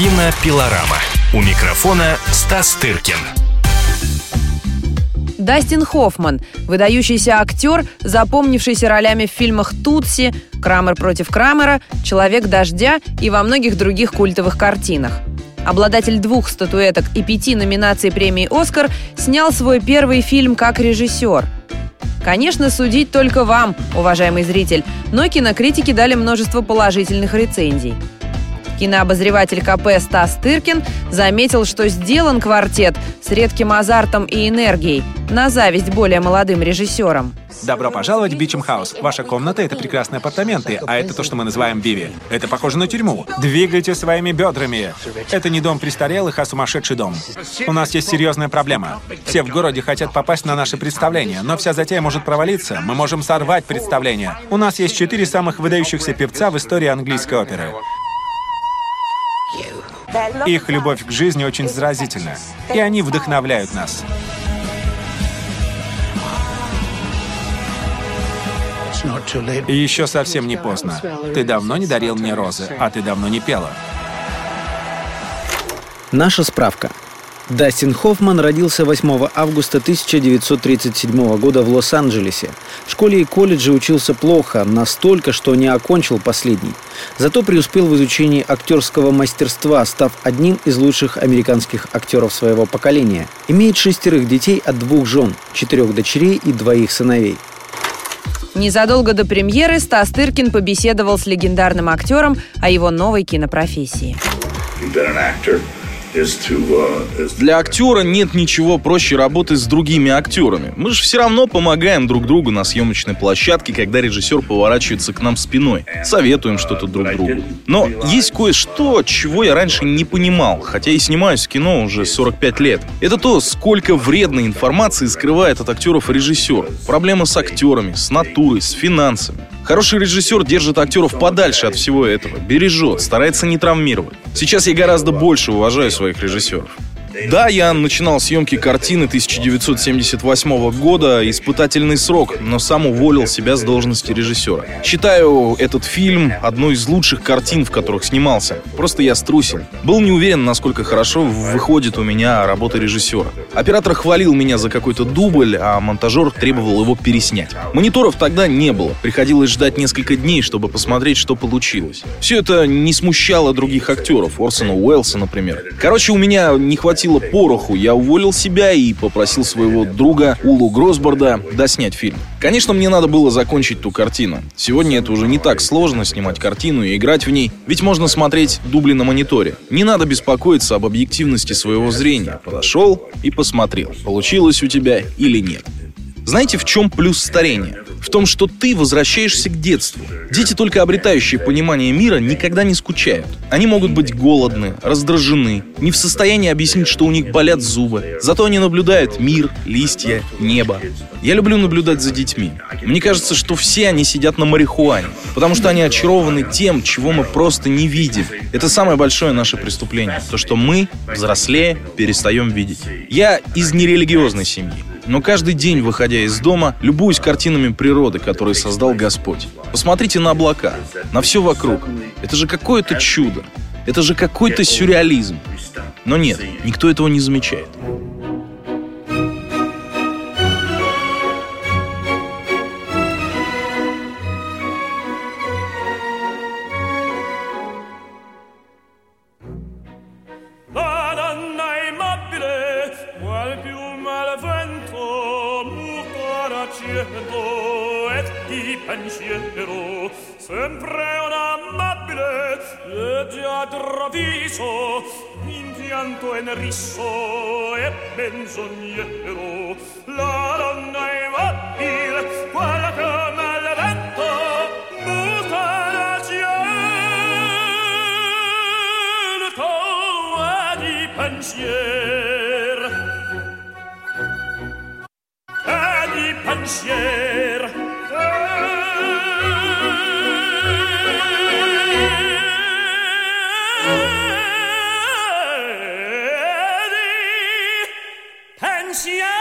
Кинопилорама. У микрофона Стас Тыркин. Дастин Хоффман, выдающийся актер, запомнившийся ролями в фильмах «Тутси», «Крамер против Крамера», «Человек дождя» и во многих других культовых картинах. Обладатель двух статуэток и пяти номинаций премии «Оскар» снял свой первый фильм как режиссер. Конечно, судить только вам, уважаемый зритель, но кинокритики дали множество положительных рецензий. Кинообозреватель КП Стас Тыркин заметил, что сделан квартет с редким азартом и энергией, на зависть более молодым режиссерам. Добро пожаловать в Бичем Хаус. Ваша комната — это прекрасные апартаменты, а это то, что мы называем Биви. Это похоже на тюрьму. Двигайте своими бедрами. Это не дом престарелых, а сумасшедший дом. У нас есть серьезная проблема. Все в городе хотят попасть на наше представление, но вся затея может провалиться. Мы можем сорвать представление. У нас есть четыре самых выдающихся певца в истории английской оперы. Их любовь к жизни очень заразительна, и они вдохновляют нас. Еще совсем не поздно. Ты давно не дарил мне розы, а ты давно не пела. Наша справка. Дастин Хоффман родился 8 августа 1937 года в Лос-Анджелесе. В школе и колледже учился плохо, настолько, что не окончил последний. Зато преуспел в изучении актерского мастерства, став одним из лучших американских актеров своего поколения. Имеет шестерых детей от двух жен, четырех дочерей и двоих сыновей. Незадолго до премьеры Стас Тыркин побеседовал с легендарным актером о его новой кинопрофессии. Для актера нет ничего проще работы с другими актерами. Мы же все равно помогаем друг другу на съемочной площадке, когда режиссер поворачивается к нам спиной. Советуем что-то друг другу. Но есть кое-что, чего я раньше не понимал, хотя и снимаюсь в кино уже 45 лет. Это то, сколько вредной информации скрывает от актеров режиссер. Проблема с актерами, с натурой, с финансами. Хороший режиссер держит актеров подальше от всего этого, бережет, старается не травмировать. Сейчас я гораздо больше уважаю своих режиссеров. Да, я начинал съемки картины 1978 года «Испытательный срок», но сам уволил себя с должности режиссера. Считаю этот фильм одной из лучших картин, в которых снимался. Просто я струсил. Был не уверен, насколько хорошо выходит у меня работа режиссера. Оператор хвалил меня за какой-то дубль, а монтажер требовал его переснять. Мониторов тогда не было. Приходилось ждать несколько дней, чтобы посмотреть, что получилось. Все это не смущало других актеров, Орсона Уэллса, например. Короче, у меня не хватило хватило пороху, я уволил себя и попросил своего друга Улу Гросборда доснять фильм. Конечно, мне надо было закончить ту картину. Сегодня это уже не так сложно снимать картину и играть в ней, ведь можно смотреть дубли на мониторе. Не надо беспокоиться об объективности своего зрения. Подошел и посмотрел, получилось у тебя или нет. Знаете, в чем плюс старения? В том, что ты возвращаешься к детству. Дети, только обретающие понимание мира, никогда не скучают. Они могут быть голодны, раздражены, не в состоянии объяснить, что у них болят зубы. Зато они наблюдают мир, листья, небо. Я люблю наблюдать за детьми. Мне кажется, что все они сидят на марихуане, потому что они очарованы тем, чего мы просто не видим. Это самое большое наше преступление. То, что мы, взрослее, перестаем видеть. Я из нерелигиозной семьи. Но каждый день, выходя из дома, любуюсь картинами природы, которые создал Господь. Посмотрите на облака, на все вокруг. Это же какое-то чудо. Это же какой-то сюрреализм. Но нет, никто этого не замечает. Cielo et di pensiero sempre un amabile leggiadro viso in pianto e in riso e benzognero la donna è mobile quella come il vento muta la cielo e di pensiero pensier Pensier